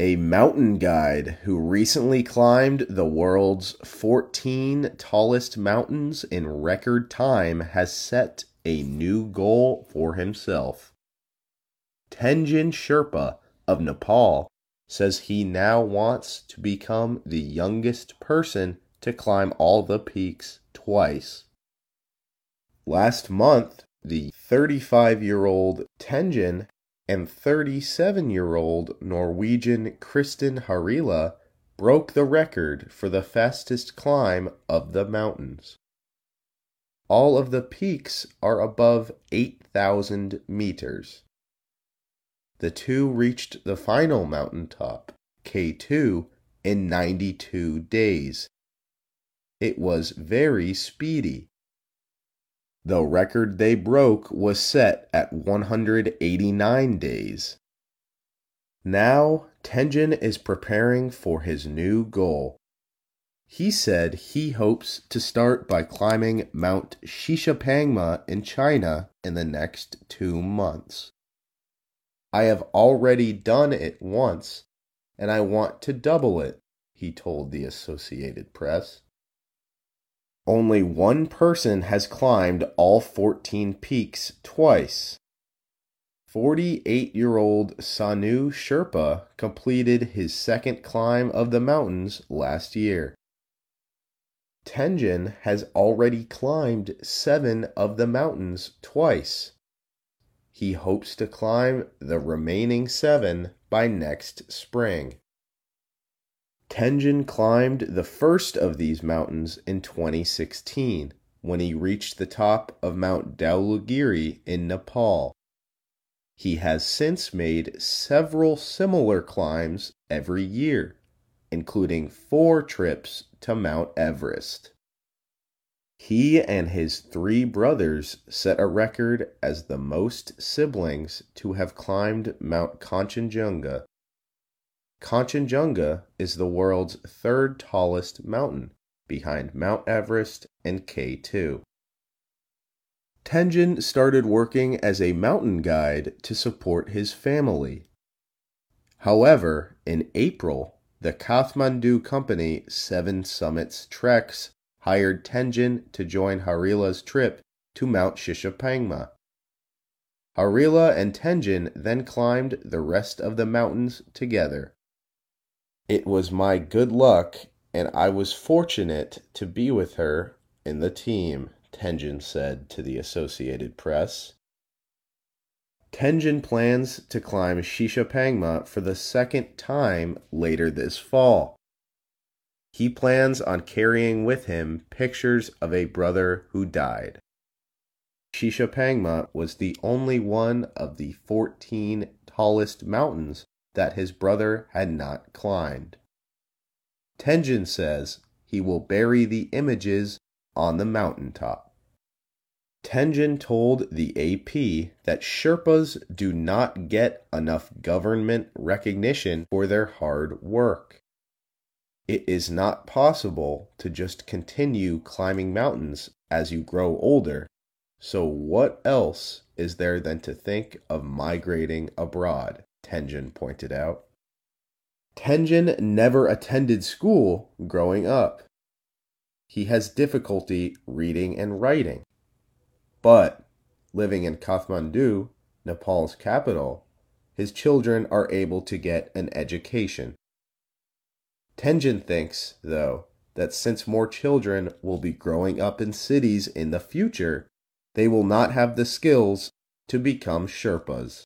A mountain guide who recently climbed the world's 14 tallest mountains in record time has set a new goal for himself. Tenjen Sherpa of Nepal says he now wants to become the youngest person to climb all the peaks twice. Last month, the 35 year old Tenjen and 37 year old Norwegian Kristin Harila broke the record for the fastest climb of the mountains. All of the peaks are above 8,000 meters. The two reached the final mountaintop, K2, in 92 days. It was very speedy. The record they broke was set at 189 days. Now, Tenjen is preparing for his new goal. He said he hopes to start by climbing Mount Shishapangma in China in the next two months. I have already done it once, and I want to double it, he told the Associated Press. Only one person has climbed all 14 peaks twice. 48 year old Sanu Sherpa completed his second climb of the mountains last year. Tenjen has already climbed seven of the mountains twice. He hopes to climb the remaining seven by next spring. Tenjen climbed the first of these mountains in 2016 when he reached the top of Mount Dhaulagiri in Nepal. He has since made several similar climbs every year, including four trips to Mount Everest. He and his three brothers set a record as the most siblings to have climbed Mount Kanchenjunga Kanchenjunga is the world's third tallest mountain, behind Mount Everest and K2. Tenjen started working as a mountain guide to support his family. However, in April, the Kathmandu company Seven Summits Treks hired Tenjen to join Harila's trip to Mount Shishapangma. Harila and Tenjen then climbed the rest of the mountains together. It was my good luck, and I was fortunate to be with her in the team, Tenjen said to the Associated Press. Tenjen plans to climb Shishapangma for the second time later this fall. He plans on carrying with him pictures of a brother who died. Shishapangma was the only one of the 14 tallest mountains that his brother had not climbed. Tenjen says he will bury the images on the mountaintop. Tenjen told the AP that Sherpas do not get enough government recognition for their hard work. It is not possible to just continue climbing mountains as you grow older, so what else is there than to think of migrating abroad? Tenjen pointed out. Tenjen never attended school growing up. He has difficulty reading and writing. But living in Kathmandu, Nepal's capital, his children are able to get an education. Tenjen thinks, though, that since more children will be growing up in cities in the future, they will not have the skills to become Sherpas.